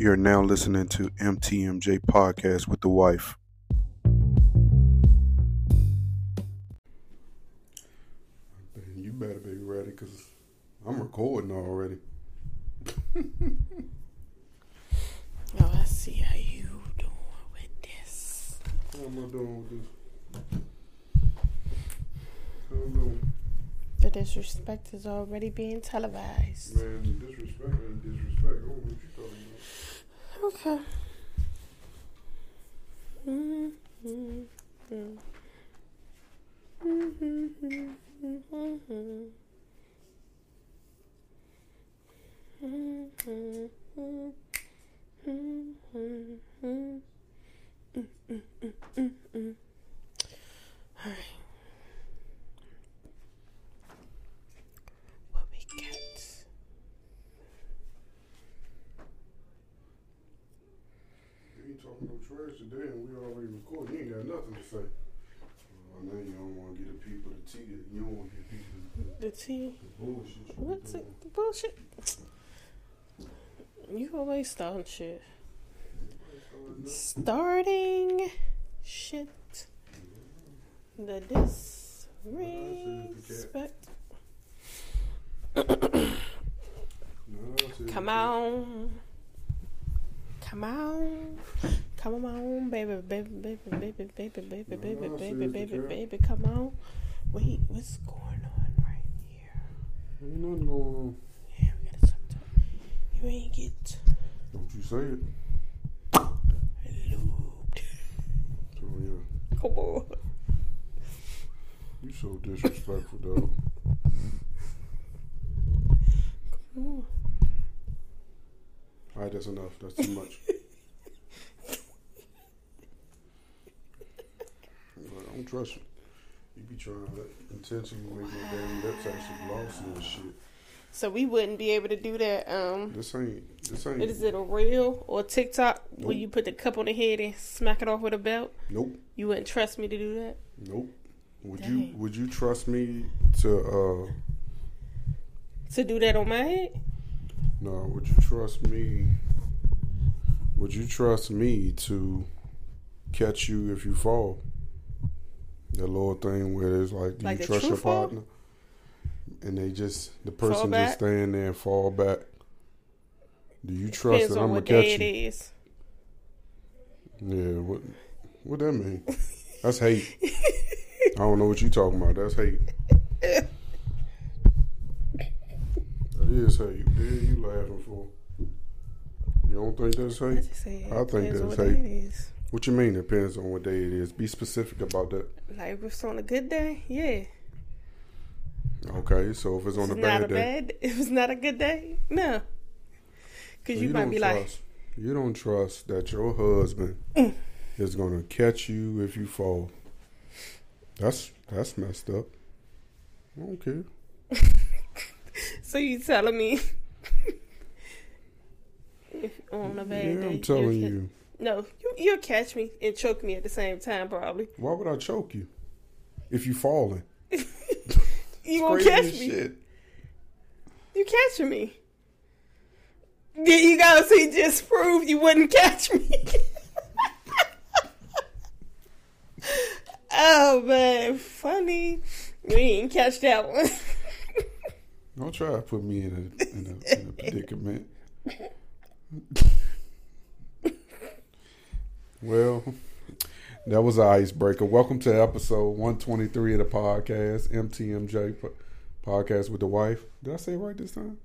You're now listening to MTMJ Podcast with the wife. You better be ready because I'm recording already. Oh, I see how you doing with this. How am I doing with this? How am I doing? The disrespect is already being televised. Man, the disrespect and disrespect. Oh, I Okay. -hmm. -hmm. -hmm. All right. Already recording. You ain't got nothing to say. I know you don't want to get the people the tea. You don't want to get people The tea. the bullshit. What's it? The bullshit. You always starting shit. Starting shit. The disrespect. No, I said- Come on. Come on. Come on, baby, baby, baby, baby, baby, baby, baby, baby, baby, baby, baby, come on. Wait, what's going on right here? Ain't nothing going on. Yeah, we gotta stop talking. You ain't get Don't you say it. lubed. So yeah, Come on. you so disrespectful, dog. Come on. All right, that's enough. That's too much. I don't trust you. You be trying to intentionally make my damn lips actually glossy and shit. So we wouldn't be able to do that. Um, This ain't. This ain't. is it a reel or TikTok where Nope. you put the cup on the head and smack it off with a belt? Nope. You wouldn't trust me to do that. Nope. Would you Would you trust me to? uh To do that on my head? No. Would you trust me? Would you trust me to catch you if you fall? That little thing where it's like, do Like you trust your partner? And they just the person just stand there and fall back. Do you trust Depends that I'm gonna catch you? is. Yeah. What What that mean? That's hate. I don't know what you talking about. That's hate. That is hate. What the you laughing for? You don't think that's hate? I hate? just say it I think that's hate. What you mean? Depends on what day it is. Be specific about that. Like if it's on a good day, yeah. Okay, so if it's on If a it's not bad a day, bad, if it's not a good day, no. Because so you, might don't be like, you don't trust that your husband Mm. is gonna catch you if you fall. That's that's messed up. I don't care. so you telling me if on a bad yeah, day, I'm telling you. No, you, you'll catch me and choke me at the same time, probably. Why would I choke you if you falling? You won't catch me. Shit. You catching me. You gotta see, just prove you wouldn't catch me. oh man, funny. We didn't catch that one. Don't try to put me in a in a, in a predicament. Well, that was an icebreaker. Welcome to episode one twenty three of the podcast, MTMJ podcast with the wife. Did I say it right this time?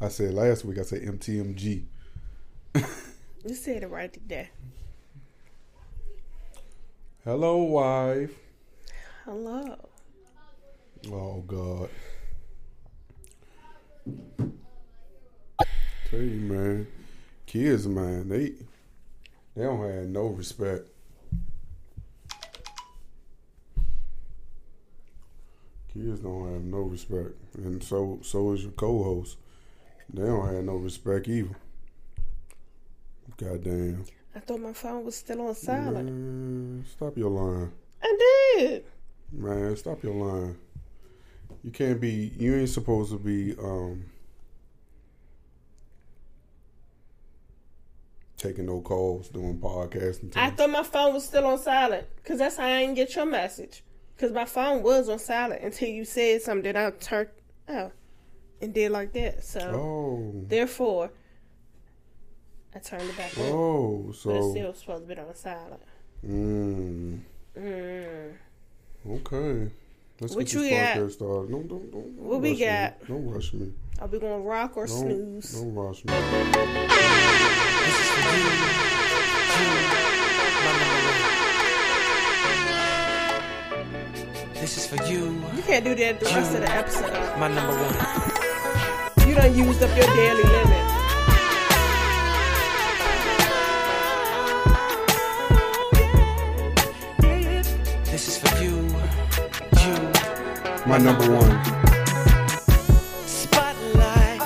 I said last week. I said MTMG. you said it right there. Hello, wife. Hello. Oh God. Tell you, man, kids, man, they they don't have no respect. Kids don't have no respect, and so so is your co-host. They don't have no respect either. Goddamn. I thought my phone was still on silent. Man, stop your line. I did. Man, stop your line. You can't be. You ain't supposed to be. Um. Taking no calls, doing podcasting. I thought my phone was still on silent because that's how I didn't get your message. Because my phone was on silent until you said something that I turned oh and did like that. So oh, therefore, I turned it back on. oh, But it's so still supposed to be on silent. mm, Mm. okay. Let's What get you this got? podcast started. Don't, don't, don't, don't What we rush me. got? Don't rush me. Are we going to rock or Don't, snooze? don't rush me. This is for you, You can't do that the rest of the episode. my number one. You done used up your daily limit. My number one. Spotlight,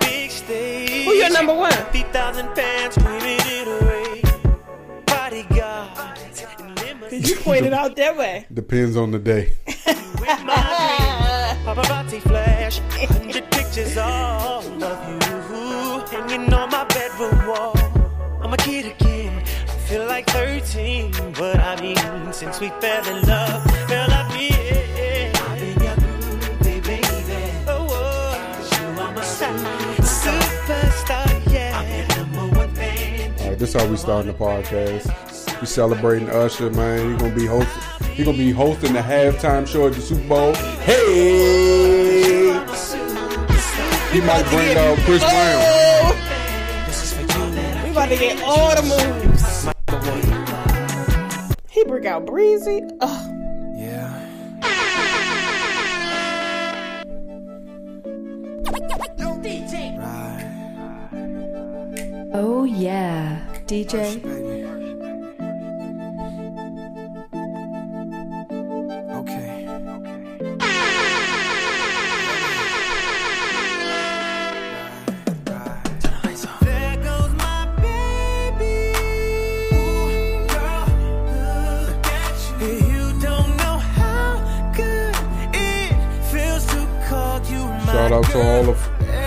big stage. Who your number one? 50,000 fans screaming it away. Bodyguards and limousines. You pointed out that way. Depends on the day. with my dream. Paparazzi flash, hundred pictures all of you hanging on my bedroom wall. I'm a kid again. I feel like 13, but I mean, since we fell in love, this is how we starting the podcast. We celebrating Usher, man. He gonna be hosting. He gonna be hosting the halftime show at the Super Bowl. Hey, he might bring out Chris Brown. Oh, This is for you. we about to get all the moves. He bring out Breezy. Yeah. Oh yeah, DJ. Okay. There goes my baby. Ooh, girl, look at you. You don't know how good it feels to call you Shout out to all of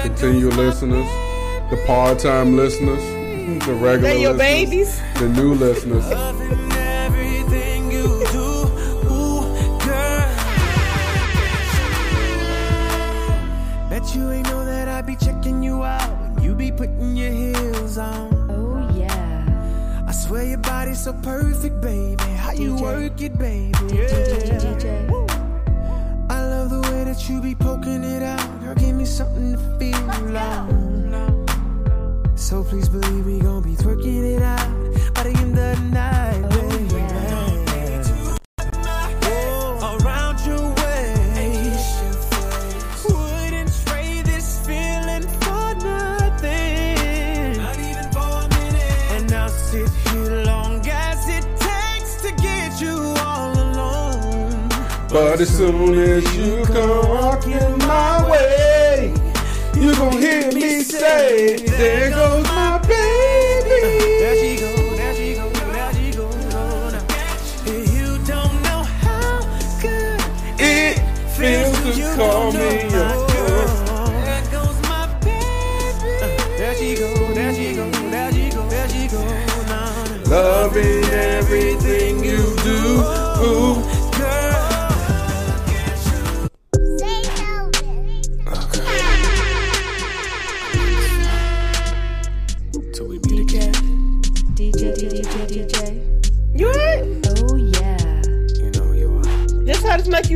continued listeners, the part-time listeners, the regular they your listeners, babies. the new listeners.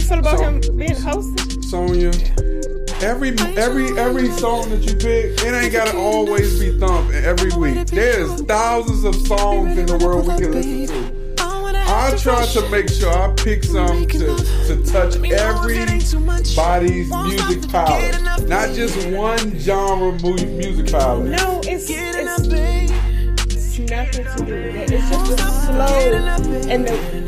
Feel about So- him being hosted? Sonya, every every every song that you pick, it ain't gotta always be thumping every week. There's thousands of songs in the world we can listen to. I try to make sure I pick some to, to touch everybody's music palette, not just one genre mu- music palette. No, it's, it's, it's nothing to do with it. It's just the slow and the like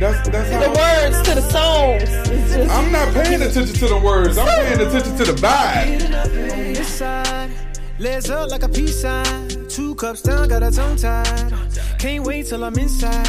That's that's the how. words to the songs. It's just I'm not paying attention to the words. I'm paying attention to the vibe. this side. Legs up like a peace sign. Two cups down, got a tongue tied. Can't wait till I'm inside.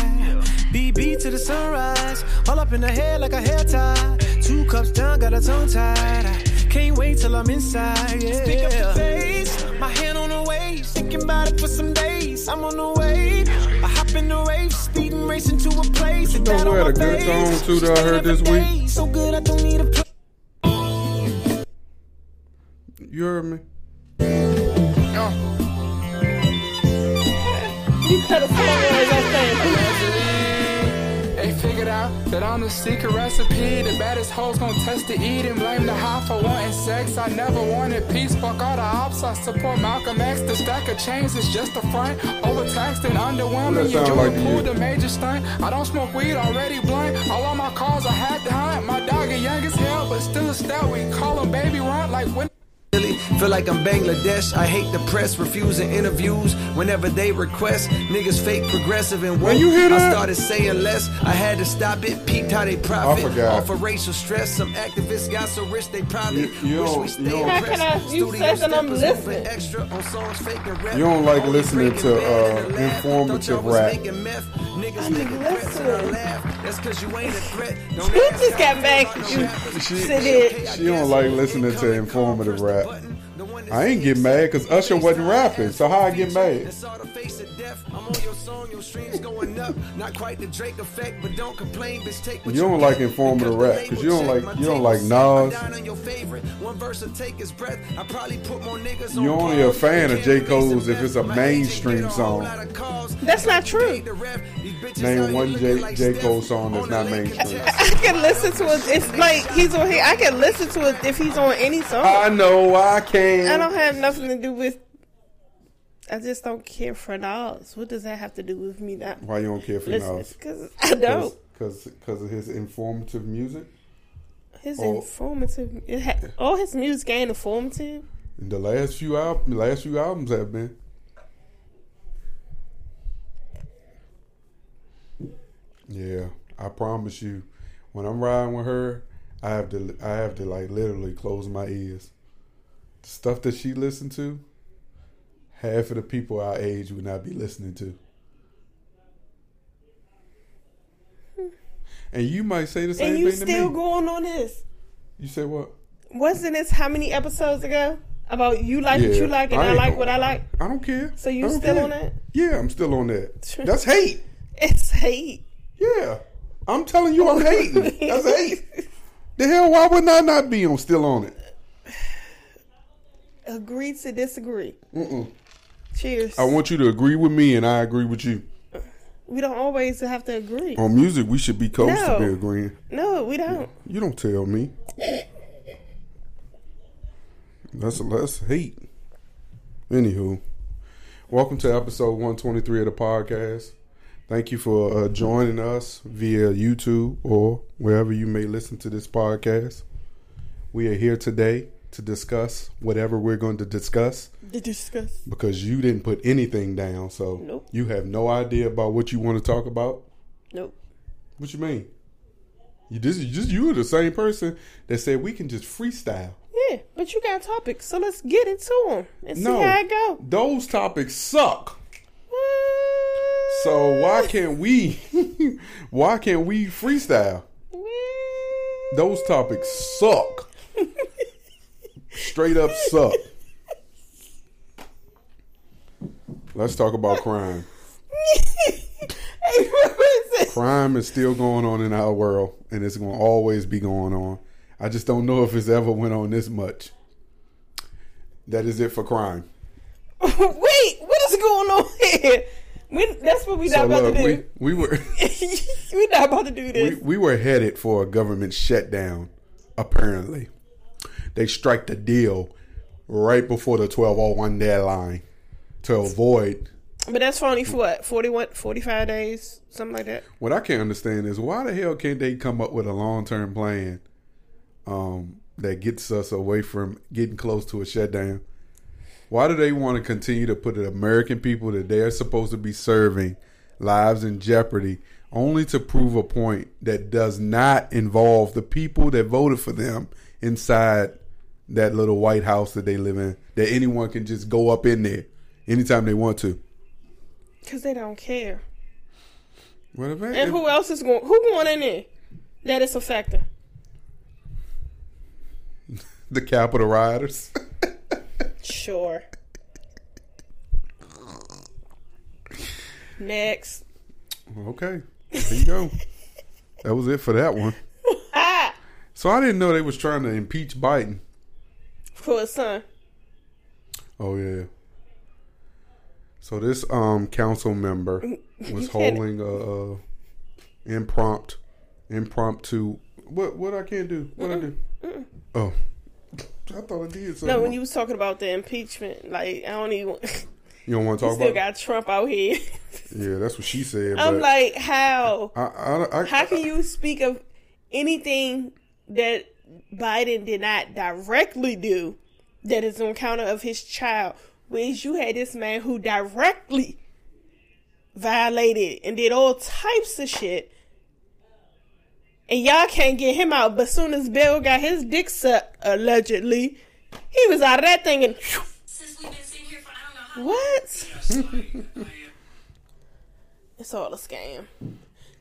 BB to the sunrise. All up in the hair like a hair tie. Two cups down, got a tongue tied. Can't wait till I'm inside. Yeah. Pick up the pace. My hand on the waist. Thinking about it for some days. I'm on the way. I hop in the rave, speeding, racing to a place. You know who had a good song, too, that I heard this week? So good, I don't need a pl- You heard me? You cut a They figured out that I'm the secret recipe. The baddest hoes gon' test to eat and blame the high for wanting sex. I never wanted peace. Fuck all the ops. I support Malcolm X. The stack of chains is just a front. Overtaxed and underwhelming. You do like a pull the major stunt. I don't smoke weed already blunt. All of my cars I had to hunt. My dog is young as hell, but still a stout. We call him baby runt like when. Really Feel like I'm Bangladesh. I hate the press refusing interviews whenever they request. Niggas fake progressive and woke. Man, you hear that? I started saying less. I had to stop it. Peeped how they profit I forgot. off of racial stress. Some activists got so rich they probably You- you wish don't- we you stayed don't- How can I- you said that I'm listening. Extra on songs fake and rap. You don't like Only listening to, uh, informative y'all rap. making. Niggas I'm making threats and I listening. laugh. That's cause you ain't a threat. Don't You ask just got back. feel about You no rappers. She- She don't like listening to informative rap. I ain't get mad because Usher wasn't rapping, so how I get mad? Streams going up. Not quite the Drake effect, but don't complain, bitch. Take what You don't like get. informative Because the rap, 'cause label you don't like- you don't like tables. Nas. On your favorite. One verse will take his breath. I probably put more niggas You on only a fan of J. Cole's if it's a mainstream agent get a whole song. lot of calls. That's not true. Paid the ref. These bitches Name one J- J. Cole song that's not mainstream. I can listen to it. It's like he's on here. I can listen to it if he's on any song. I know I can. I don't have nothing to do with. I just don't care for Nas. What does that have to do with me not Why you don't care for listening? Nas? Because I don't. Because of his informative music. His Oh. informative. It ha- all his music ain't informative. The last few albums, last few albums have been. Yeah, I promise you, when I'm riding with her, I have to I have to like literally close my ears. The stuff that she listened to, half of the people our age would not be listening to. Hmm. And you might say the same and you thing to still going on this. you say what? Wasn't this how many episodes ago? About you like what you like and I I, like what I like. I don't care. So you still care. on that? Yeah, I'm still on that. That's hate. It's hate. Yeah, I'm telling you, I'm hating. That's hate. The hell? Why would I not be on still on it? Agree to disagree. Cheers. I want you to agree with me, and I agree with you. we don't always have to agree. On music, we should be close No. to be agreeing. No, we don't. You don't tell me. That's less hate. Anywho, welcome to episode 123 of the podcast. Thank you for uh, joining us via YouTube or wherever you may listen to this podcast. We are here today to discuss whatever we're going to discuss To discuss. because you didn't put anything down, so Nope. you have no idea about what you want to talk about. Nope. What you mean? You just, you just you were the same person that said we can just freestyle. Yeah, but you got topics, so let's get into them and see how it go. those topics suck. So why can't we? why can't we freestyle? Those topics suck. Straight up suck. Let's talk about crime. Hey, what is it? Crime is still going on in our world, and it's going to always be going on. I just don't know if it's ever went on this much. That is it for crime. Wait, what is going on here? We, that's what we not So about look, to do. we were we not about to do we, this. we were headed for a government shutdown. Apparently, they strike the deal right before the twelve oh one deadline to avoid. but that's for only for what 41, 45 days, something like that. What I can't understand is why the hell can't they come up with a long term plan um, that gets us away from getting close to a shutdown? Why do they want to continue to put the American people that they're supposed to be serving lives in jeopardy only to prove a point that does not involve the people that voted for them inside that little White House that they live in? That anyone can just go up in there anytime they want to. Because they don't care. What if And who else is going? Who going in there? That is a factor. the Capitol rioters? Sure. Next. Okay, there you go. that was it for that one. So I didn't know they was trying to impeach Biden. For his son. Oh yeah. So this um council member was holding a, a impromptu impromptu what what I can't do what I do oh I thought I did something No, when you was talking about the impeachment, like I don't even. you don't want to talk still about got Trump out here. yeah that's what she said I'm like, how? I, I, I, How can you speak of anything that Biden did not directly do that is on account of his child? Whereas you had this man who directly violated and did all types of shit. And y'all can't get him out. But as soon as Bill got his dick sucked, allegedly, he was out of that thing and Since we've been sitting here for I don't know how what? It's all a scam.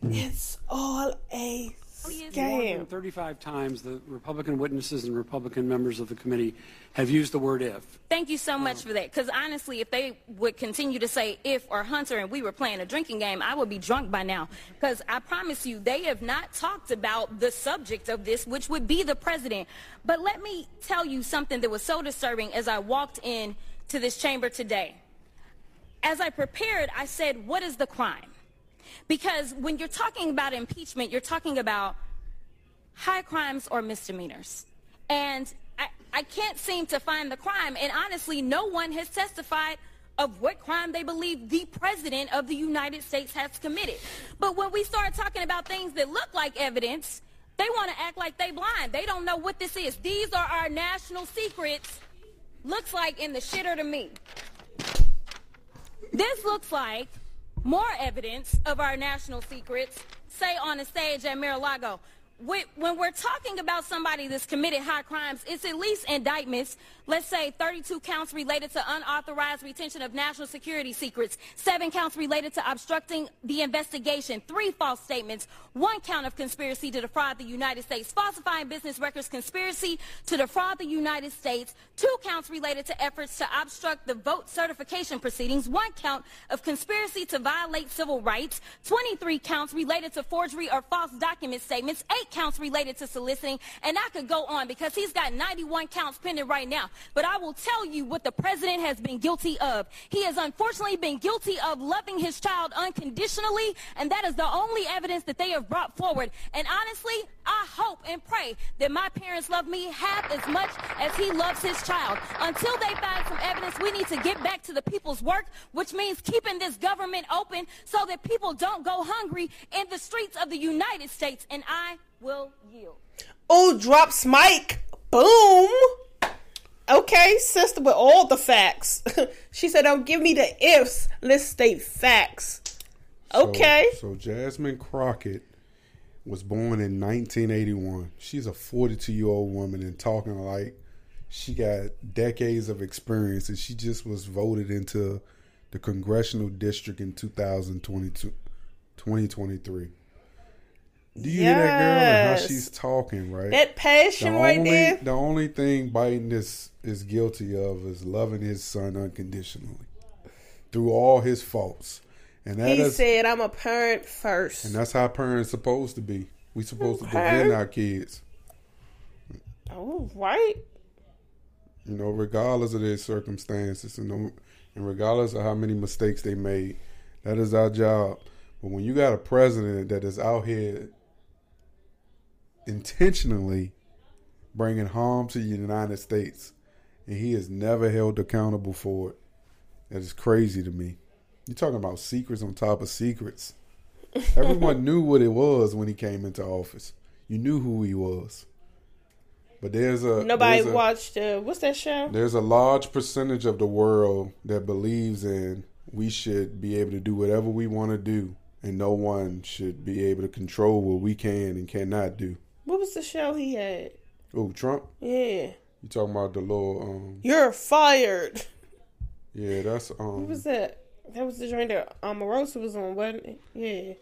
It's all a scam. 35 times the Republican witnesses and Republican members of the committee have used the word if. Thank you so um, much for that. Because honestly, if they would continue to say if or Hunter and we were playing a drinking game, I would be drunk by now. Because I promise you, they have not talked about the subject of this, which would be the president. But let me tell you something that was so disturbing as I walked in to this chamber today. As I prepared, I said, what is the crime? Because when you're talking about impeachment, you're talking about high crimes or misdemeanors. And I, I can't seem to find the crime. And honestly, no one has testified of what crime they believe the president of the United States has committed. But when we start talking about things that look like evidence, they want to act like they blind. They don't know what this is. These are our national secrets. Looks like in the shitter to me. This looks like more evidence of our national secrets, say on a stage at Mar-a-Lago. Wh- When we're talking about somebody that's committed high crimes, it's at least indictments. Let's say 32 counts related to unauthorized retention of national security secrets, seven counts related to obstructing the investigation, three false statements, one count of conspiracy to defraud the United States, falsifying business records, conspiracy to defraud the United States, two counts related to efforts to obstruct the vote certification proceedings, one count of conspiracy to violate civil rights, 23 counts related to forgery or false document statements, eight counts related to soliciting, and I could go on because he's got 91 counts pending right now. But I will tell you what the president has been guilty of. He has unfortunately been guilty of loving his child unconditionally, and that is the only evidence that they have brought forward. And honestly, I hope and pray that my parents love me half as much as he loves his child. Until they find some evidence, we need to get back to the people's work, which means keeping this government open so that people don't go hungry in the streets of the United States. And I will yield. Oh, drops mic. Boom. Okay, sister, with all the facts. she said, "Don't give me the ifs. Let's state facts." So- Okay. So, Jasmine Crockett was born in 1981. She's a 42 year old woman and talking like she got decades of experience, and she just was voted into the congressional district in 2022, 2023. Do you hear that girl and how she's talking, right? That passion the right only, there. The only thing Biden is, is guilty of is loving his son unconditionally through all his faults. And that He is said, "I'm a parent first. and that's how parents supposed to be. We supposed to Okay. defend our kids, oh, right. you know, regardless of their circumstances and, no- and regardless of how many mistakes they made. That is our job. But when you got a president that is out here intentionally bringing harm to the United States, and he is never held accountable for it, that is crazy to me. You're talking about secrets on top of secrets. Everyone knew what it was when he came into office. You knew who he was. But there's a Nobody there's a- watched. Uh, what's that show? there's a large percentage of the world that believes in we should be able to do whatever we want to do, and no one should be able to control what we can and cannot do. What was the show he had? Oh, Trump, Yeah, you talking about the little? Um, you're fired. yeah, that's um. What was that? That was the joint that Omarosa was on, wasn't it? Yeah.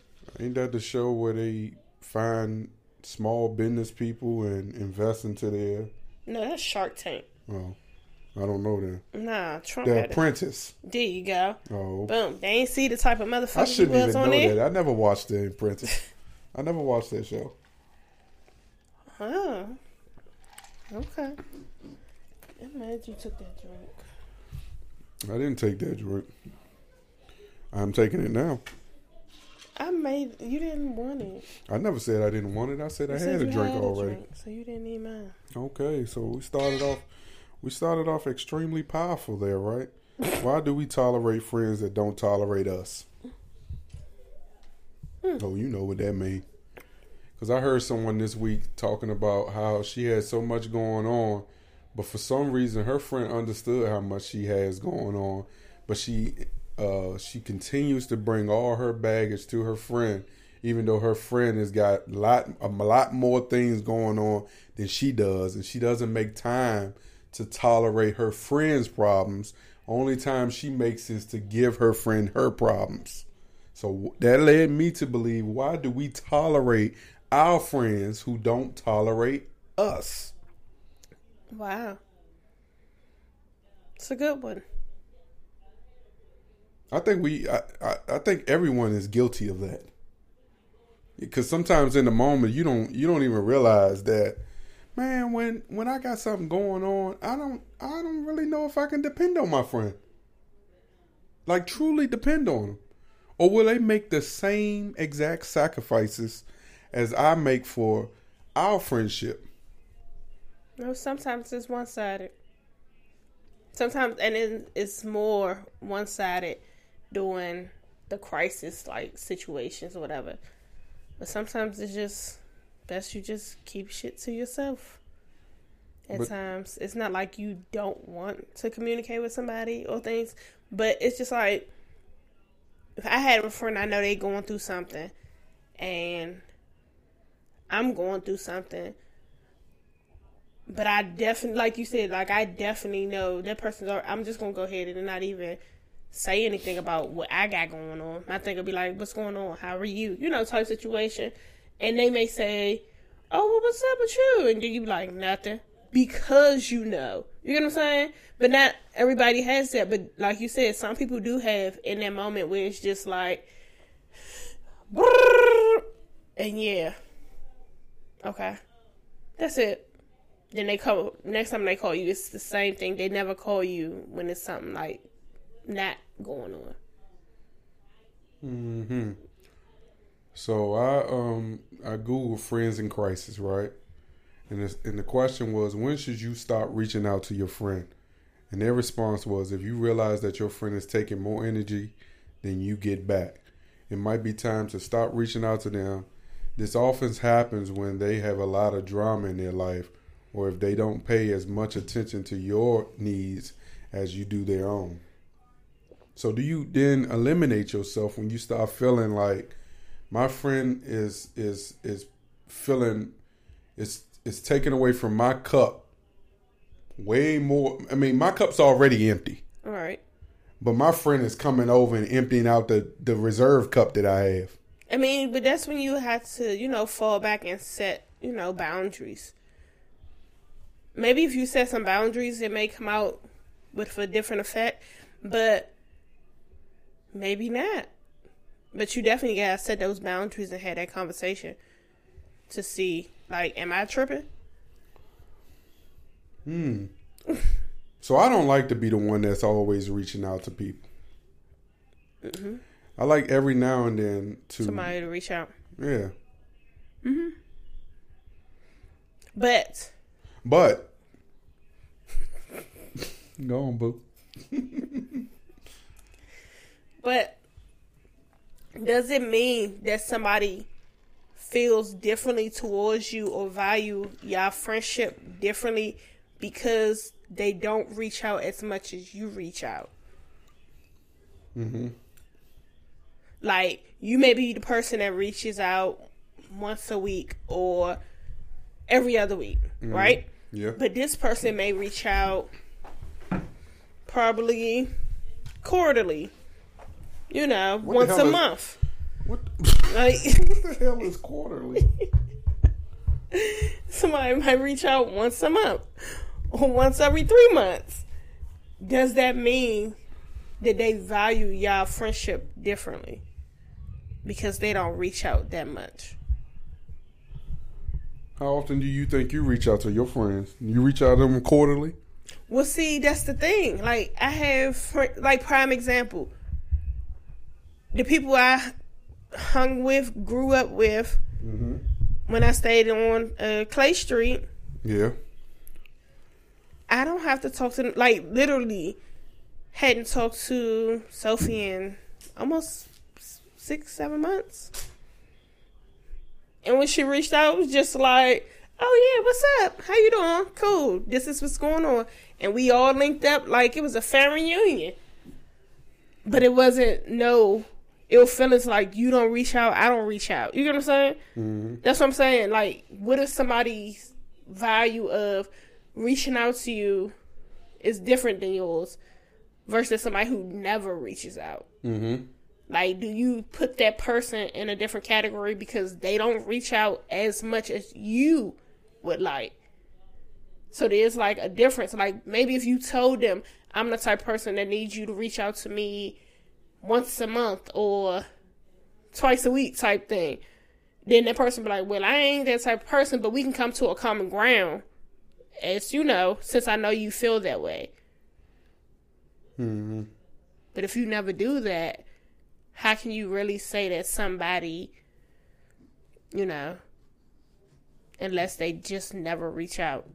Ain't that the show where they find small business people and invest into their? No, that's Shark Tank. Oh, I don't know them. Nah, Trump. The had it. Apprentice. There you go. Oh, Boom. They ain't see the type of I motherfucker he shouldn't even on know that. I never watched The Apprentice. I never watched that show. Oh. Okay. I'm mad you took that drink. I didn't take that drink. I'm taking it now. I made you didn't want it. I never said I didn't want it. I said I You had a drink had a already. drink, so you didn't need mine. Okay, so we started off. We started off extremely powerful there, right? Why do we tolerate friends that don't tolerate us? Hmm. Oh, you know what that means. Because I heard someone this week talking about how she had so much going on, but for some reason her friend understood how much she has going on, but she uh, she continues to bring all her baggage to her friend, even though her friend has got a lot a lot more things going on than she does, and she doesn't make time to tolerate her friend's problems. Only time she makes is to give her friend her problems. So that led me to believe why do we tolerate our friends who don't tolerate us? Wow. It's a good one. I think we I, I, I think everyone is guilty of that. Because sometimes in the moment you don't you don't even realize that man when when I got something going on, I don't I don't really know if I can depend on my friend. Like truly depend on them. Or will they make the same exact sacrifices as I make for our friendship? No, sometimes it's one sided. Sometimes, and it, it's more one sided during the crisis like situations or whatever. But sometimes it's just best you just keep shit to yourself. At But- times, it's not like you don't want to communicate with somebody or things, but it's just like if I had a friend I know they going through something, and I'm going through something, but I definitely, like you said, like I definitely know that person's. I'm just gonna go ahead and not even say anything about what I got going on. My thing will be like, "What's going on? How are you?" You know, type situation, and they may say, "Oh, well, what's up with you?" And then you be like, "Nothing," because you know. You know what I'm saying? But not everybody has that. But like you said, some people do have in that moment where it's just like, and yeah, okay, that's it. Then they call next time they call you, it's the same thing. They never call you when it's something like not going on. Mm-hmm. So I um I googled friends in crisis, right? And this, and the question was, when should you stop reaching out to your friend? And their response was, if you realize that your friend is taking more energy than you get back, it might be time to stop reaching out to them. This often happens when they have a lot of drama in their life, or if they don't pay as much attention to your needs as you do their own. So do you then eliminate yourself when you start feeling like my friend is is is feeling it's it's taken away from my cup way more I mean my cup's already empty. All right. But my friend is coming over and emptying out the, the reserve cup that I have. I mean, but that's when you have to, you know, fall back and set, you know, boundaries. Maybe if you set some boundaries, it may come out with a different effect, but maybe not. But you definitely gotta set those boundaries and have that conversation to see, like, am I tripping? Hmm. So I don't like to be the one that's always reaching out to people. hmm I like every now and then to Somebody to reach out. yeah. hmm But But go on, boo. But does it mean that somebody feels differently towards you or value your friendship differently because they don't reach out as much as you reach out? Mm-hmm. Like you may be the person that reaches out once a week or every other week, Mhm. right? Yeah. But this person may reach out probably quarterly. You know, What once a is- month. What? Like what the hell is quarterly? somebody might reach out once a month or once every three months. does that mean that they value y'all friendship differently because they don't reach out that much? How often do you think you reach out to your friends? You reach out to them quarterly? Well, see, that's the thing. Like, I have, like, prime example. The people I hung with, grew up with, when I stayed on uh, Clay Street, Yeah. I don't have to talk to them. Like, literally, hadn't talked to Sophie in almost six, seven months. And when she reached out, it was just like, "Oh yeah, what's up? How you doing? Cool. This is what's going on." And we all linked up like it was a family reunion. But it wasn't no ill feelings like you don't reach out, I don't reach out. You get what I'm saying? That's what I'm saying. Like, what if somebody's value of reaching out to you is different than yours versus somebody who never reaches out? Mm-hmm. Like, do you put that person in a different category because they don't reach out as much as you would like? So there's like a difference. Like, maybe if you told them, I'm the type of person that needs you to reach out to me once a month or twice a week type thing, then that person be like, well, I ain't that type of person, but we can come to a common ground. As you know, since I know you feel that way. Mm-hmm. But if you never do that, how can you really say that somebody, you know, unless they just never reach out?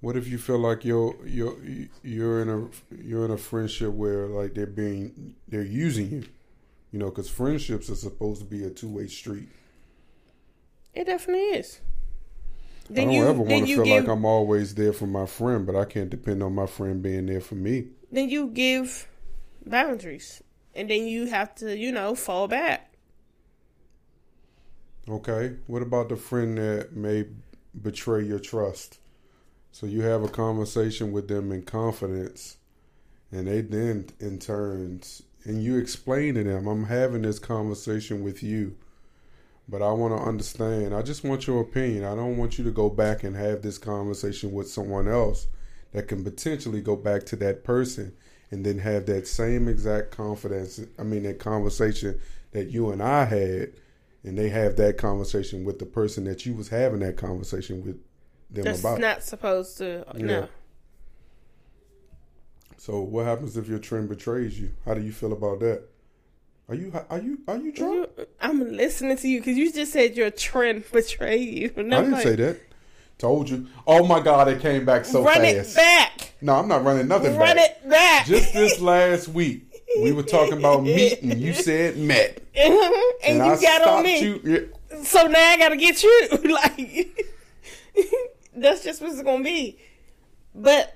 What if you feel like you're you're you're in a you're in a friendship where like they're being they're using you, you know, because friendships are supposed to be a two way street. It definitely is. I don't ever want to feel like I'm always there for my friend, but I can't depend on my friend being there for me. then you give boundaries, and then you have to, you know, fall back. Okay. What about the friend that may betray your trust? So you have a conversation with them in confidence, and they then, in turns, and you explain to them, I'm having this conversation with you, but I want to understand. I just want your opinion. I don't want you to go back and have this conversation with someone else that can potentially go back to that person and then have that same exact confidence. I mean, that conversation that you and I had and they have that conversation with the person that you was having that conversation with them about. That's about. not supposed to. Yeah. No. so what happens if your trend betrays you? How do you feel about that? Are you are you are you drunk? I'm listening to you because you just said your trend betrayed you. And I I'm didn't like, say that. Told you. Oh my God! It came back so Run fast. Run it back. No, I'm not running nothing Run back. it back. Just this last week, we were talking about meeting. You said met, and, you I got on me. you- So now I gotta get you. like that's just what it's gonna be. But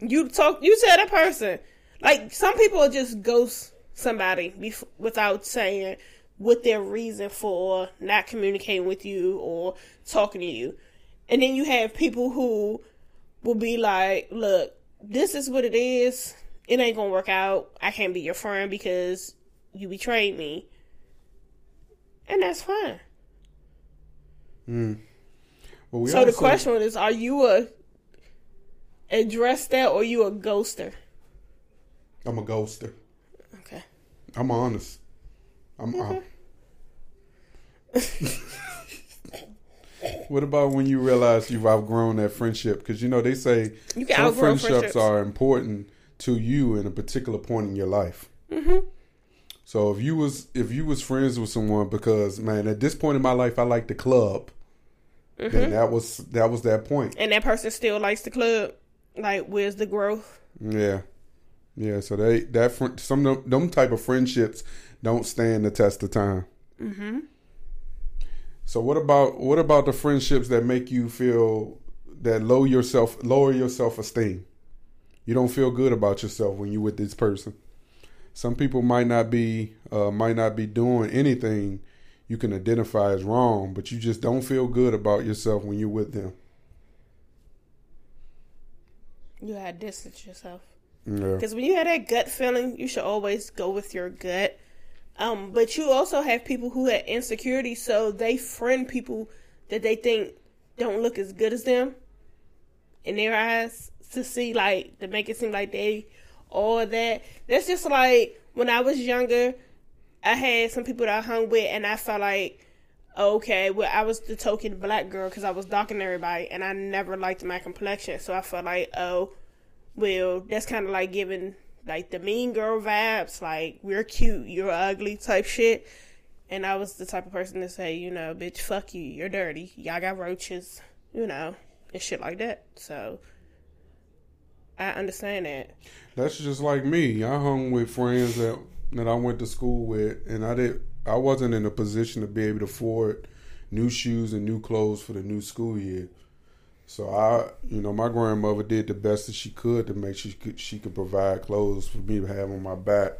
you talk. You said a person. Like some people just ghost somebody bef- without saying what their reason for not communicating with you or talking to you, and then you have people who will be like, "Look, this is what it is. It ain't gonna work out. I can't be your friend because you betrayed me." And that's fine. Hmm. But we So the question is, are you a address that or you a ghoster? I'm a ghoster. Okay. I'm honest. I'm. I'm what about when you realize you've outgrown that friendship? Because you know they say You some friendships, friendships. are important to you in a particular point in your life. Mm-hmm. So if you was if you was friends with someone because man at this point in my life I like the club, Mm-hmm. then that was that was that point. And that person still likes the club. Like, where's the growth? Yeah, yeah. So they that fr- some of them, them type of friendships don't stand the test of time. Mm-hmm. So what about what about the friendships that make you feel that low yourself lower your self esteem? You don't feel good about yourself when you're with this person. Some people might not be uh, might not be doing anything you can identify as wrong, but you just don't feel good about yourself when you're with them. You gotta distance yourself. Yeah. Because when you have that gut feeling, you should always go with your gut. Um, but you also have people who have insecurity, so they friend people that they think don't look as good as them in their eyes. to see like to make it seem like they all that. That's just like when I was younger, I had some people that I hung with, and I felt like. Okay, well, I was the token black girl because I was docking everybody, and I never liked my complexion. So I felt like, oh, well, that's kind of like giving like the mean girl vibes, like we're cute, you're ugly type shit. And I was the type of person to say, you know, bitch, fuck you, you're dirty, y'all got roaches, you know, and shit like that. So I understand that. That's just like me. I hung with friends that that I went to school with, and I did. I wasn't in a position to be able to afford new shoes and new clothes for the new school year. So I, you know, my grandmother did the best that she could to make sure she could, she could provide clothes for me to have on my back,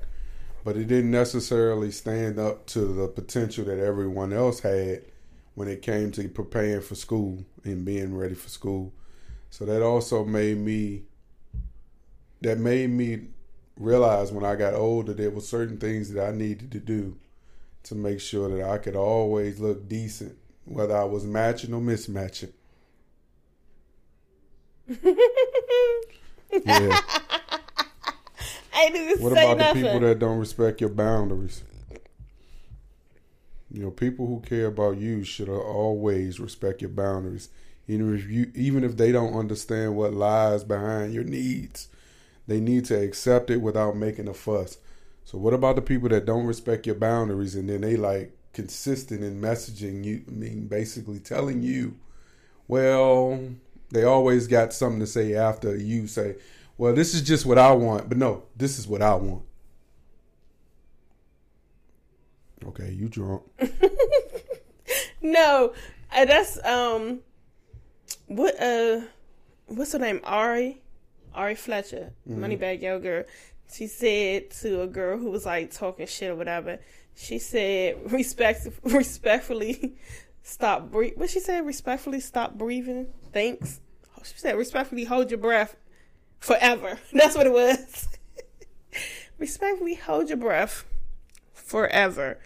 but it didn't necessarily stand up to the potential that everyone else had when it came to preparing for school and being ready for school. So that also made me that made me realize when I got older there were certain things that I needed to do to make sure that I could always look decent, whether I was matching or mismatching. Yeah. I didn't even What say about nothing. the people that don't respect your boundaries? You know, people who care about you should always respect your boundaries, even if you, even if they don't understand what lies behind your needs. They need to accept it without making a fuss. So, what about the people that don't respect your boundaries and then they like consistent in messaging you? I mean, basically telling you, well, they always got something to say after you say, well, this is just what I want, but no, this is what I want. Okay, you drunk. No, uh, that's um, what uh, what's her name? Ari, Ari Fletcher, Moneybagg Yo girl. She said to a girl who was like talking shit or whatever. She said, "Respect, respectfully, stop breathing." What she said? Respectfully, stop breathing. Thanks. She said, "Respectfully, hold your breath forever." That's what it was. respectfully, hold your breath forever.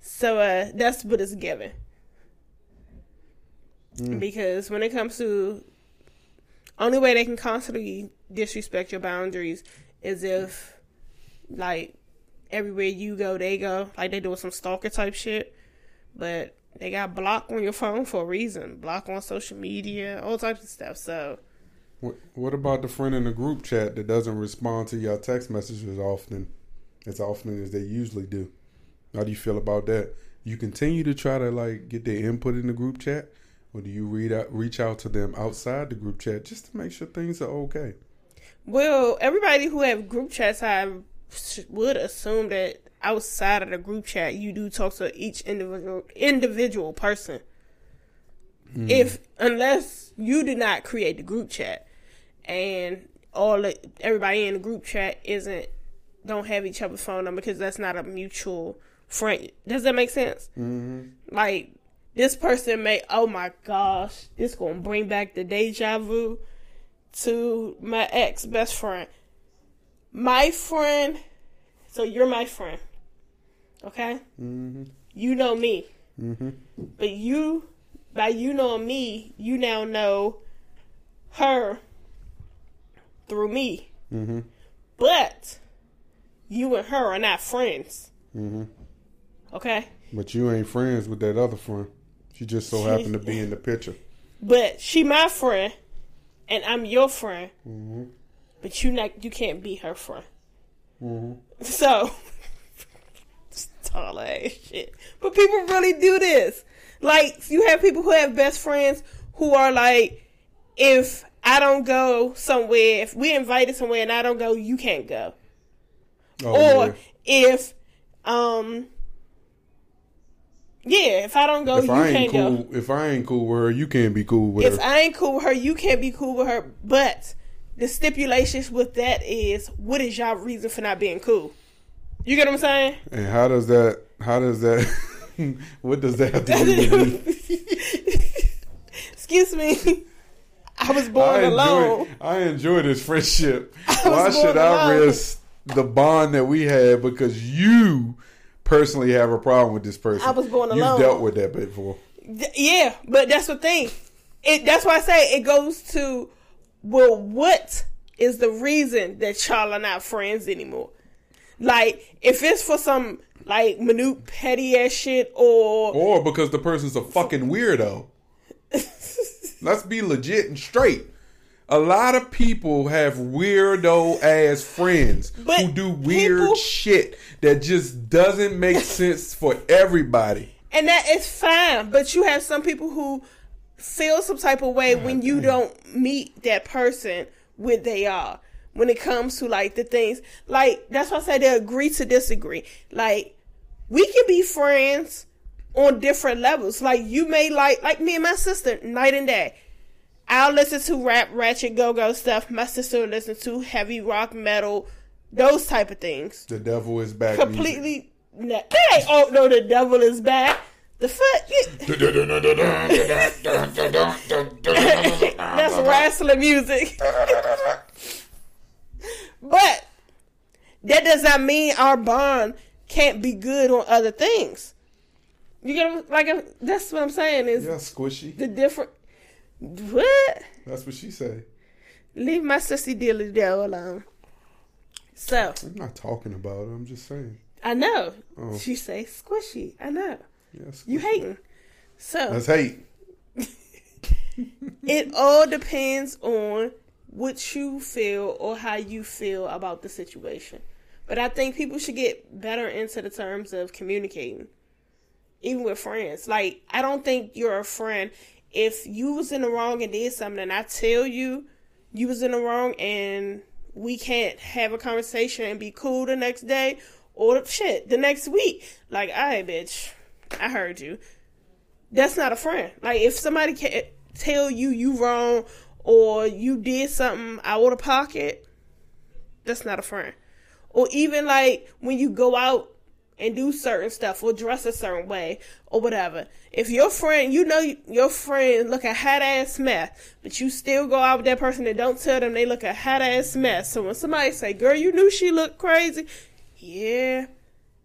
So uh, that's what it's given. Because when it comes to only way they can constantly disrespect your boundaries is if like everywhere you go they go. Like they doing some stalker type shit. But they got blocked on your phone for a reason. Block on social media, all types of stuff. So What, what about the friend in the group chat that doesn't respond to your text messages often, as often as they usually do? How do you feel about that? You continue to try to like get their input in the group chat, or do you read out, reach out to them outside the group chat just to make sure things are okay? Well, everybody who have group chats, I would assume that outside of the group chat, you do talk to each individual individual person. If unless you did not create the group chat, and all the, everybody in the group chat isn't don't have each other's phone number because that's not a mutual friend. Does that make sense? Mm-hmm. Like this person may. Oh my gosh, this gonna bring back the deja vu to my ex best friend. My friend, so you're my friend, okay? Mm-hmm. You know me, mm-hmm. but you, by you knowing me, you now know her through me. Mm-hmm. But you and her are not friends, Mm-hmm. okay? But you ain't friends with that other friend. She just so happened to be in the picture. But she my friend, and I'm your friend. But you not you can't be her friend. So tall ass shit. But people really do this. Like you have people who have best friends who are like, if I don't go somewhere, if we invited somewhere and I don't go, you can't go. Oh, or yeah. if um yeah, if I don't go, if you I can't ain't go. cool, if I ain't cool with her, you can't be cool with if her. If I ain't cool with her, you can't be cool with her. But the stipulations with that is, what is y'all reason for not being cool? You get what I'm saying? and how does that? How does that? what does that have to do with me? Excuse me. I was born I alone. enjoy, I enjoy this friendship. Why should I risk the bond that we had because you personally have a problem with this person? I was born alone. You've alone. dealt with that before. Yeah, but that's the thing. It that's why I say it goes to well, what is the reason that y'all are not friends anymore? Like, if it's for some like minute petty ass shit or Or because the person's a fucking weirdo. Let's be legit and straight. A lot of people have weirdo ass friends But who do weird people- shit that just doesn't make sense for everybody. and that is fine. But you have some people who feel some type of way when you don't meet that person where they are. When it comes to like the things, like that's why I say they agree to disagree. Like we can be friends on different levels. Like you may like, like me and my sister, night and day. I'll listen to rap, ratchet, go go stuff. My sister will listen to heavy rock, metal, those type of things. The devil is back. Completely. No, that oh no, the devil is back. The fuck. That's wrestling music. but that does not mean our bond can't be good on other things. You get like that's what I'm saying is Yeah, squishy. the different. What? That's what she say. Leave my sissy dilly dell alone. So I'm not talking about it. I'm just saying. I know Oh. she say squishy. I know Yeah, squishy. you hating. So That's hate. it all depends on what you feel or how you feel about the situation. But I think people should get better into the terms of communicating, even with friends. Like, I don't think you're a friend if you was in the wrong and did something, and I tell you you was in the wrong, and we can't have a conversation and be cool the next day or shit the next week. Like, all right, bitch, I heard you that's not a friend. Like if somebody can't tell you you wrong or you did something out of pocket, that's not a friend. Or even like when you go out and do certain stuff or dress a certain way or whatever. If your friend, you know your friend look a hot ass mess, but you still go out with that person and don't tell them they look a hot ass mess. So when somebody say, "Girl, you knew she looked crazy," yeah,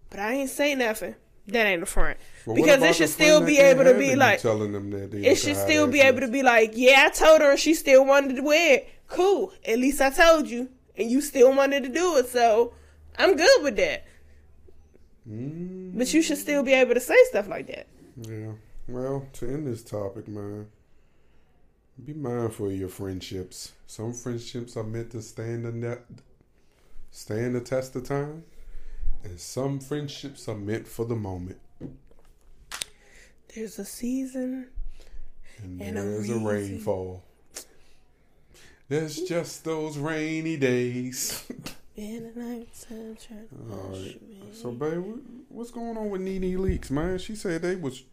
but I ain't say nothing. That ain't a front what because it should still be able to be like telling them that it should still be able to be like, yeah, I told her and she still wanted to wear it. Cool. At least I told you. And you still wanted to do it, so I'm good with that. Mm. But you should still be able to say stuff like that. Yeah. Well, to end this topic, man, be mindful of your friendships. Some friendships are meant to stand the net, stand the test of time, and some friendships are meant for the moment. There's a season. And, And a there's a, reason. rainfall. There's just those rainy days. In the nighttime, trying to All wash right. me. So, babe, what's going on with Nene Leakes, man? She said they was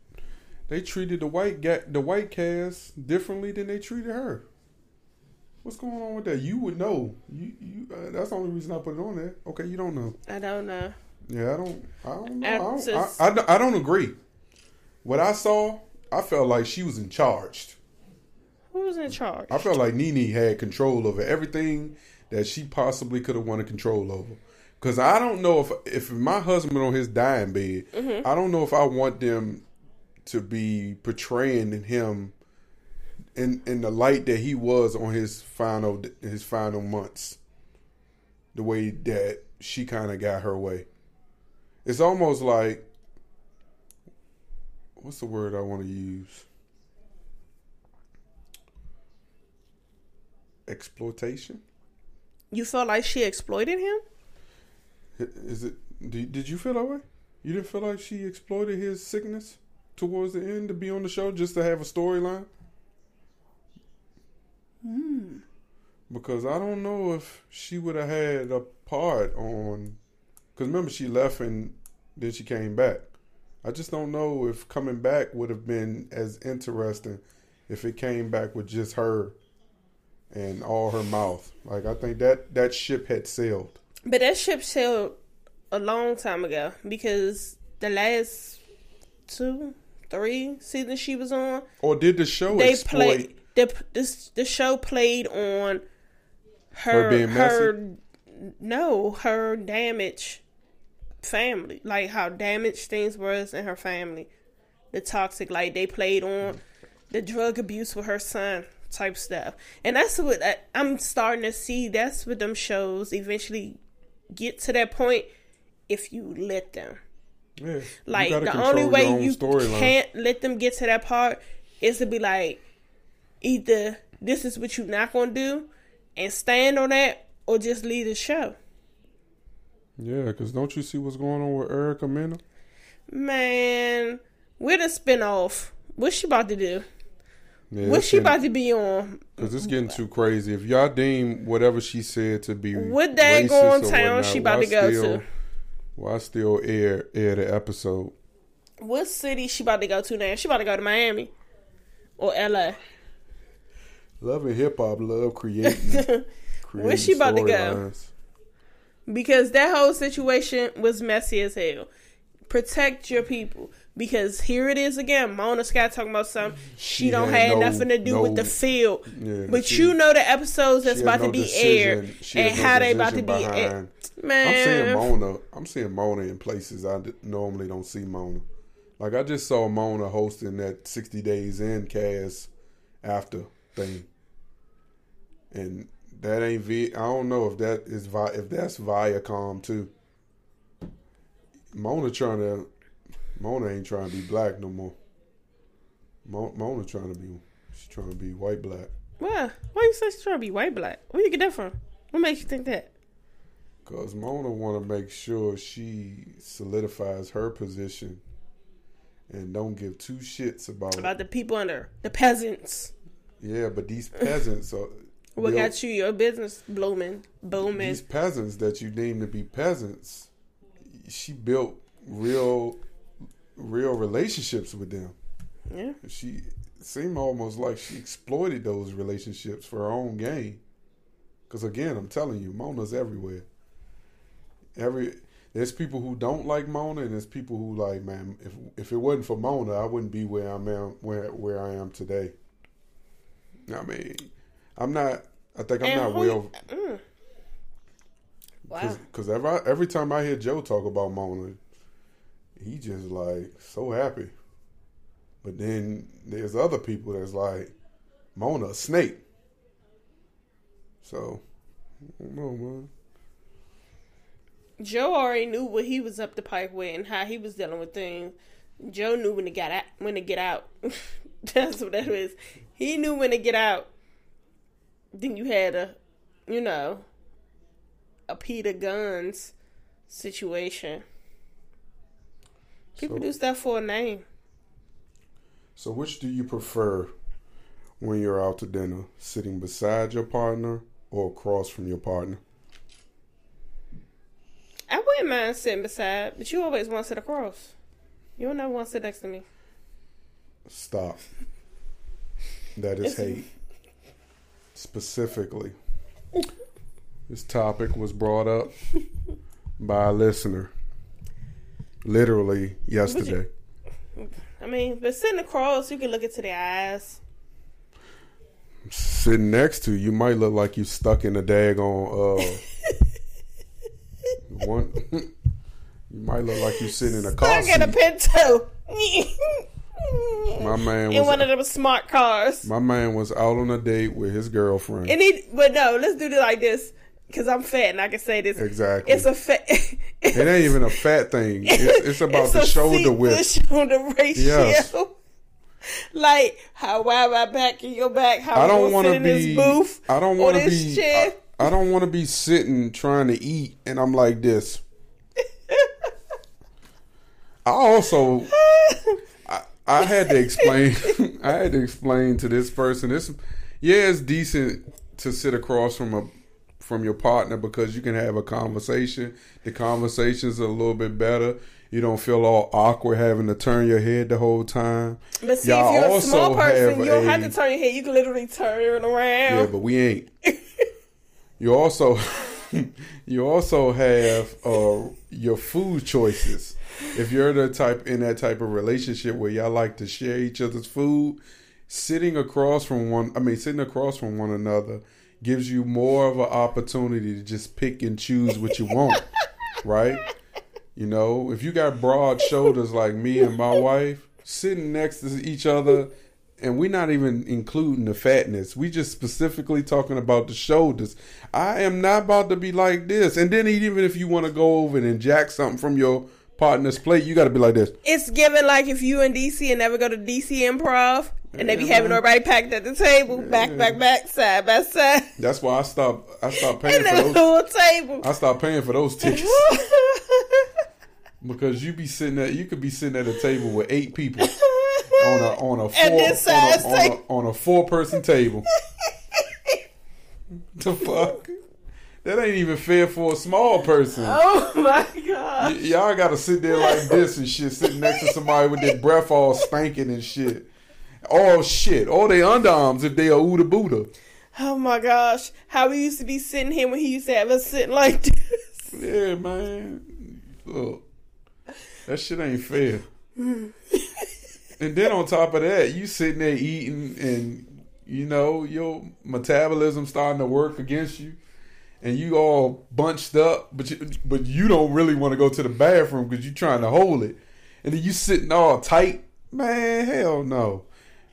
they treated the white ga- the white cast differently than they treated her. What's going on with that? You would know. You you. Uh, that's the only reason I put it on there. Okay, you don't know. I don't know. Yeah, I don't. I don't know. I don't, just- I, I, I don't agree. What I saw, I felt like she was in charge. Who's in charge? I felt like Nene had control over everything that she possibly could have wanted control over. Cause I don't know if if my husband on his dying bed, I don't know if I want them to be portraying him in in the light that he was on his final his final months. The way that she kind of got her way. It's almost like what's the word I want to use? Exploitation. You felt like she exploited him? Is it? Did, did you feel that way? You didn't feel like she exploited his sickness towards the end to be on the show just to have a storyline? Hmm. Because I don't know if she would have had a part on. Because remember, she left and then she came back. I just don't know if coming back would have been as interesting if it came back with just her and all her mouth. Like I think that that ship had sailed. But that ship sailed a long time ago because the last two, three seasons she was on, Or did the show they exploit? played the this the show played on her Her being her no her damaged family like how damaged things was in her family the toxic like they played on the drug abuse with her son type stuff. And that's what I, I'm starting to see. That's what them shows eventually get to that point if you let them. Yeah, Like the only way you can't let them get to that part is to be like, either this is what you're not gonna do and stand on that, or just leave the show. Yeah, because don't you see what's going on with Erica Mena? Man, with a spinoff, what's she about to do? Yeah, What's she about to be on? Because it's getting too crazy. If y'all deem whatever she said to be What racist or town whatnot, she about to go still, to? Why still air air the episode? What city she about to go to now? She about to go to Miami or LA. Love and hip hop, love creating. creating she about to go? storylines. because that whole situation was messy as hell. Protect your people because here it is again. Mona Scott talking about something she, She don't have no- nothing to do no- with the field, Yeah, but she- you know the episodes that's about had to be decision- aired she and no how they about to be aired. Man, I'm seeing Mona. I'm seeing Mona in places I d- normally don't see Mona. Like I just saw Mona hosting that 60 Days In cast after thing, and that ain't V. I don't know if that is Vi- if that's Viacom too. Mona trying to. Mona ain't trying to be black no more. Mo, Mona trying to be. She's trying to be white black. Why? Why you say she's trying to be white black? Where you get that from? What makes you think that? Cause Mona want to make sure she solidifies her position, and don't give two shits about. About the people under the peasants. Yeah, but these peasants are. What got you your business blooming, booming? These peasants that you deem to be peasants, she built real, real relationships with them. Yeah. She seemed almost like she exploited those relationships for her own gain. Because again, I'm telling you, Mona's everywhere. Every there's people who don't like Mona, and there's people who like, man, if if it wasn't for Mona, I wouldn't be where I'm am, where where I am today. I mean, I'm not. I think I'm And not who- well. Mm. Wow. Because every, every time I hear Joe talk about Mona, he just like so happy. But then there's other people that's like, Mona, a snake. So, I don't know, man. Joe already knew what he was up the pipe with and how he was dealing with things. Joe knew when to get out. When to get out. That's what that is. He knew when to get out. Then you had a, you know, a Peter Gunz situation. People So- do stuff for a name. So, which do you prefer when you're out to dinner? Sitting beside your partner or across from your partner? I wouldn't mind sitting beside, but you always want to sit across. You don't never want to sit next to me. Stop. That is hate. Specifically, this topic was brought up by a listener literally yesterday. I mean, but sitting across, you can look into their eyes. Sitting next to you, you might look like you stuck in a daggone uh one. you might look like you sitting in a car Stuck in a. Pinto. My man in was one of them smart cars. my man was out on a date with his girlfriend. And he, but no, let's do it like this because I'm fat and I can say this. Exactly. It's a fat. It ain't even a fat thing. It's, it's about it's the shoulder width. shoulder ratio. Yes. like how wide my back in your back? How I don't want to be. booth? I don't want to be. chair? I, I don't want to be sitting trying to eat, and I'm like this. I also, I, had to explain. I had to explain to this person. This, yeah, it's decent to sit across from a from your partner because you can have a conversation. The conversations are a little bit better. You don't feel all awkward having to turn your head the whole time. But see, Y'all if you're a small person, you don't a- have to turn your head. You can literally turn around. Yeah, but we ain't. you also you also have uh, your food choices. If you're the type in that type of relationship where y'all like to share each other's food, sitting across from one I mean sitting across from one another gives you more of an opportunity to just pick and choose what you want. right? You know, if you got broad shoulders like me and my wife, sitting next to each other and we're not even including the fatness. We just specifically talking about the shoulders. I am not about to be like this. And then even if you want to go over and jack something from your partner's plate, you got to be like this. It's given like if you in DC and never go to DC Improv and they be Yeah, having everybody packed at the table, back, back, back, side by side, That's why I stopped. I stopped paying for those. whole table. I stopped paying for those tickets because you be sitting at you could be sitting at a table with eight people on a on a four on a, on a, on a four person table. the fuck? That ain't even fair for a small person. oh my god! Y- y'all gotta sit there like this and shit, sitting next to somebody with their breath all spanking and shit. Oh shit! All they underarms if they are Uda Buddha. Oh my gosh! How we used to be sitting here when he used to have us sitting like this. Yeah, man. Look, that shit ain't fair. and then on top of that, you sitting there eating, and you know your metabolism starting to work against you, and you all bunched up, but you, but you don't really want to go to the bathroom because you're trying to hold it, and then you sitting all tight. Man, hell no.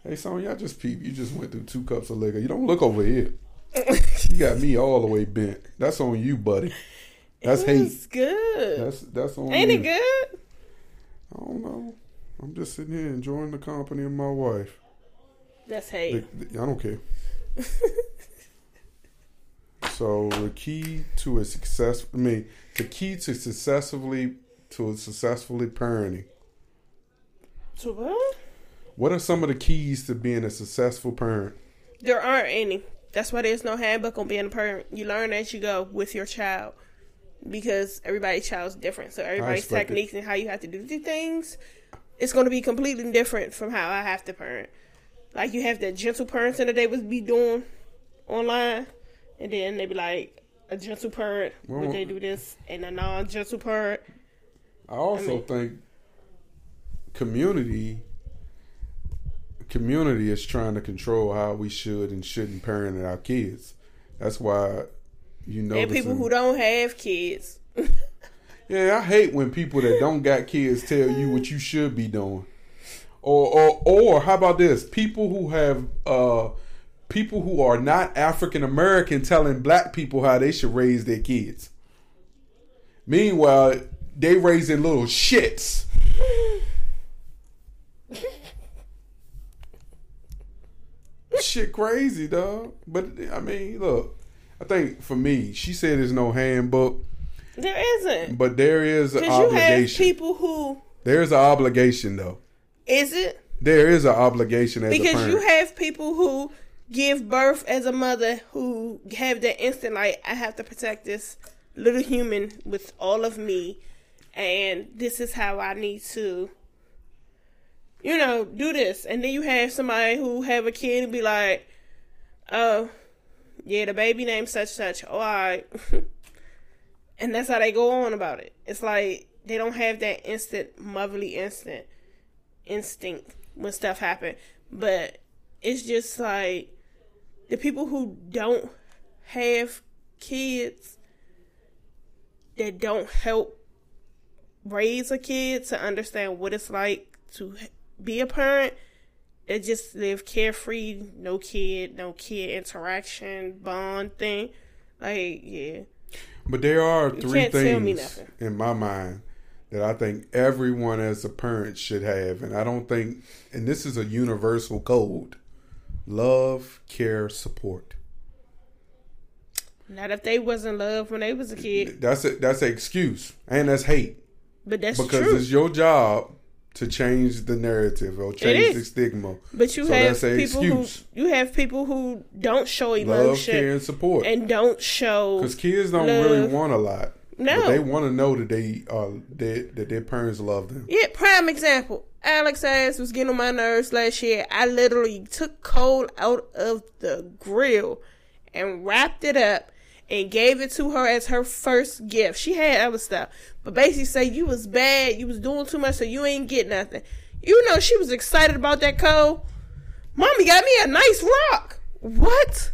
Hey, son, y'all just peep. You just went through two cups of liquor. You don't look over here. You got me all the way bent. That's on you, buddy. That's hate. Good. That's that's on Ain't you. it good? I don't know. I'm just sitting here enjoying the company of my wife. That's hate. the- I don't care. so the key to a success, I mean, the key to successfully to a successfully parenting. So what? What are some of the keys to being a successful parent? There aren't any. That's why there's no handbook on being a parent. You learn as you go with your child because everybody's child's different. So everybody's expect it. techniques and how you have to do things, it's going to be completely different from how I have to parent. Like you have the gentle parenting that they would be doing online, and then they be like a gentle parent Well- would they do this, and a non-gentle parent. I also mean- think community community is trying to control how we should and shouldn't parent our kids. That's why you know and people who don't have kids. Yeah, I hate when people that don't got kids tell you what you should be doing. Or or or how about this? People who have uh people who are not African American telling black people how they should raise their kids. Meanwhile, they raising little shits. Shit crazy, dog. But I mean, look, I think for me, she said there's no handbook, There isn't. but there is an Because you have obligation. people who There's an obligation though. is it There is an obligation as a because parent. you have people who give birth as a mother who have that instant like I have to protect this little human with all of me, and this is how I need to, you know, do this. And then you have somebody who have a kid and be like, oh, yeah, the baby named such such. Oh, all right. and that's how they go on about it. It's like they don't have that instant motherly instant instinct when stuff happen. But it's just like the people who don't have kids that don't help raise a kid to understand what it's like to be a parent that just live carefree, no kid, no kid interaction, bond thing. Like, yeah. But there are You three can't tell me things in my mind that I think everyone as a parent should have. And I don't think, and this is a universal code love, care, support. Not if they wasn't loved when they was a kid. That's a, that's an excuse. And that's hate. But that's because true. it's your job to change the narrative or change the stigma. But you So have people excuse. who you have people who don't show Love, emotion care, and support. and don't show Because kids don't love. really want a lot. No. But they want to know that they uh that, that their parents love them. Yeah, prime example. Alex ass was getting on my nerves last year. I literally took coal out of the grill and wrapped it up and gave it to her as her first gift. She had other stuff, but basically say you was bad, you was doing too much, so you ain't get nothing. You know she was excited about that coal. Mommy got me a nice rock. What?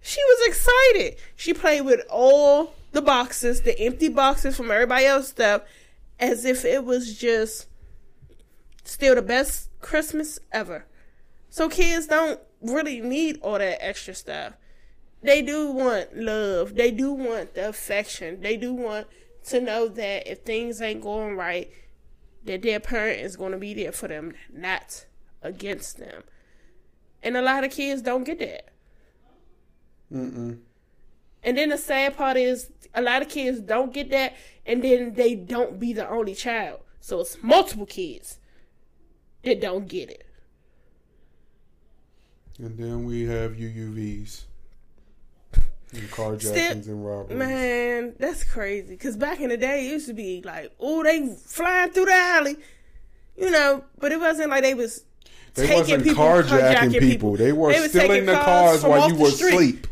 She was excited. She played with all the boxes, the empty boxes from everybody else's stuff, as if it was just still the best Christmas ever. So kids don't really need all that extra stuff. They do want love. They do want the affection. They do want to know that if things ain't going right, that their parent is going to be there for them, not against them. And a lot of kids don't get that. Mm-mm. And then the sad part is a lot of kids don't get that, and then they don't be the only child. So it's multiple kids that don't get it. And then we have UUVs. Carjackings Still- and robberies. Man, that's crazy. Cause back in the day, it used to be like, oh, they flying through the alley, you know. But it wasn't like they was They taking people, carjacking people. They were was stealing the cars while you were asleep.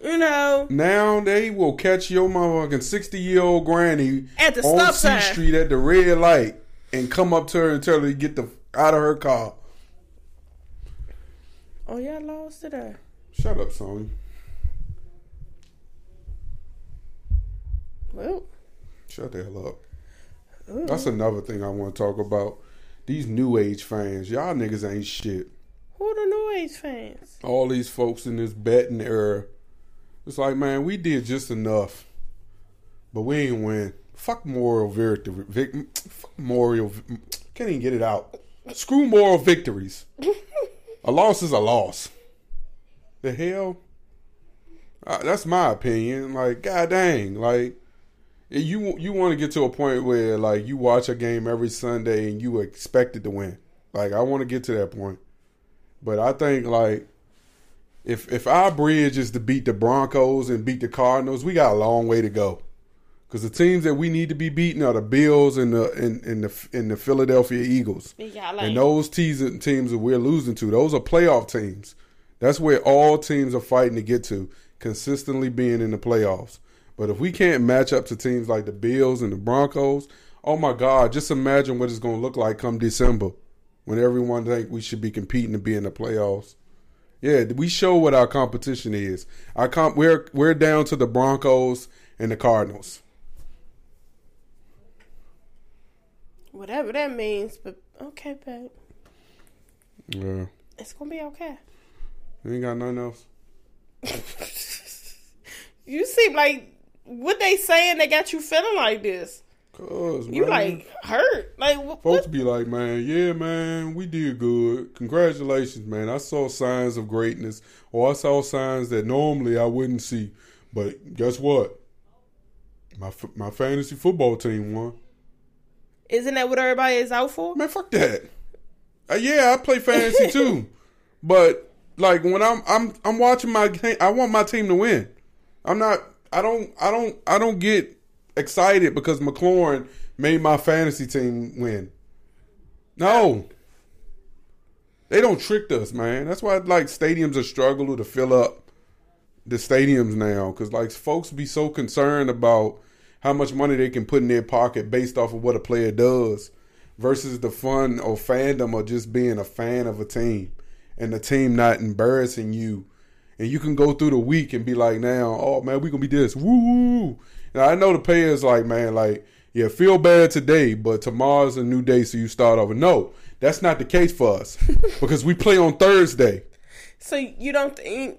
You know, Now they will catch your motherfucking sixty year old granny At the on C sign. Street at the red light and come up to her and tell her to get the out of her car. oh y'all lost uh. Shut up, Sony. Well, Shut the hell up. ooh. That's another thing I want to talk about. These new age fans, y'all niggas ain't shit. who the New Age fans? All these folks in this betting era. It's like, man, we did just enough, but we ain't win. Fuck moral victory. Vic, fuck moral. Can't even get it out. Screw moral victories. a loss is a loss. The hell. Uh, that's my opinion. Like, god dang, like you you want to get to a point where like you watch a game every Sunday and you expect it to win. Like, I want to get to that point. But I think like if if our bridge is to beat the Broncos and beat the Cardinals, we got a long way to go. Because the teams that we need to be beating are the Bills and the and, and the and the Philadelphia Eagles. Got like And those teams teams that we're losing to, those are playoff teams. That's where all teams are fighting to get to, consistently being in the playoffs. But if we can't match up to teams like the Bills and the Broncos, oh my God, just imagine what it's going to look like come December when everyone think we should be competing to be in the playoffs. Yeah, we show what our competition is. Our comp, we're we're down to the Broncos and the Cardinals. whatever that means. But okay, babe, Yeah, it's gonna be okay. you ain't got nothing else. You seem like what they saying. They got you feeling like this. Cause You man, like hurt. Like what? Folks what? be like, man, yeah, man, we did good. Congratulations, man. I saw signs of greatness, or I saw signs that normally I wouldn't see. But guess what? My f- my fantasy football team won. Isn't that what everybody is out for? Man, fuck that. Uh, yeah, I play fantasy too, but like when I'm I'm I'm watching my game, I want my team to win. I'm not. I don't. I don't. I don't get excited because McLaurin made my fantasy team win. No. They don't trick us, man. That's why like stadiums are struggling to fill up the stadiums now because like folks be so concerned about how much money they can put in their pocket based off of what a player does versus the fun or fandom of just being a fan of a team and the team not embarrassing you. And you can go through the week and be like, now, oh man, we gonna be this. Woo. And I know the players like, man, like, yeah, feel bad today, but tomorrow's a new day, so you start over. No, that's not the case for us because we play on Thursday. So you don't think?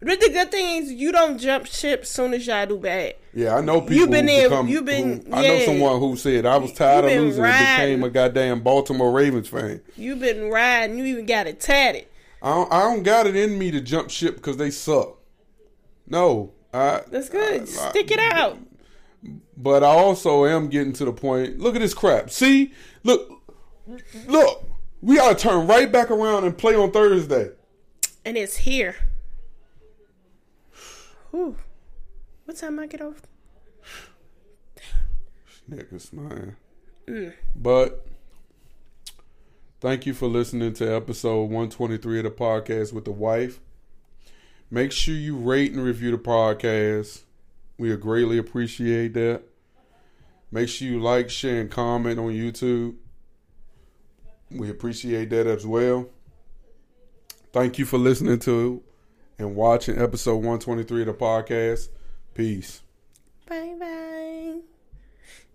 But the good thing is you don't jump ship soon as y'all do bad. Yeah, I know people. You been there- become- you been- who- I know someone who said I was tired of losing and became a goddamn Baltimore Ravens fan. You've been riding. You even got it tatted. I don't, I don't got it in me to jump ship because they suck. No, I. That's good. I- Stick it out. But I also am getting to the point. Look at this crap. See, look, look. We gotta turn right back around and play on Thursday. And it's here. Whew. What time I get off? Niggas, man. Mm. But thank you for listening to episode 123 of the podcast with the wife. Make sure you rate and review the podcast. We greatly appreciate that. Make sure you like, share, and comment on YouTube. We appreciate that as well. Thank you for listening to and watching episode 123 of the podcast. Peace.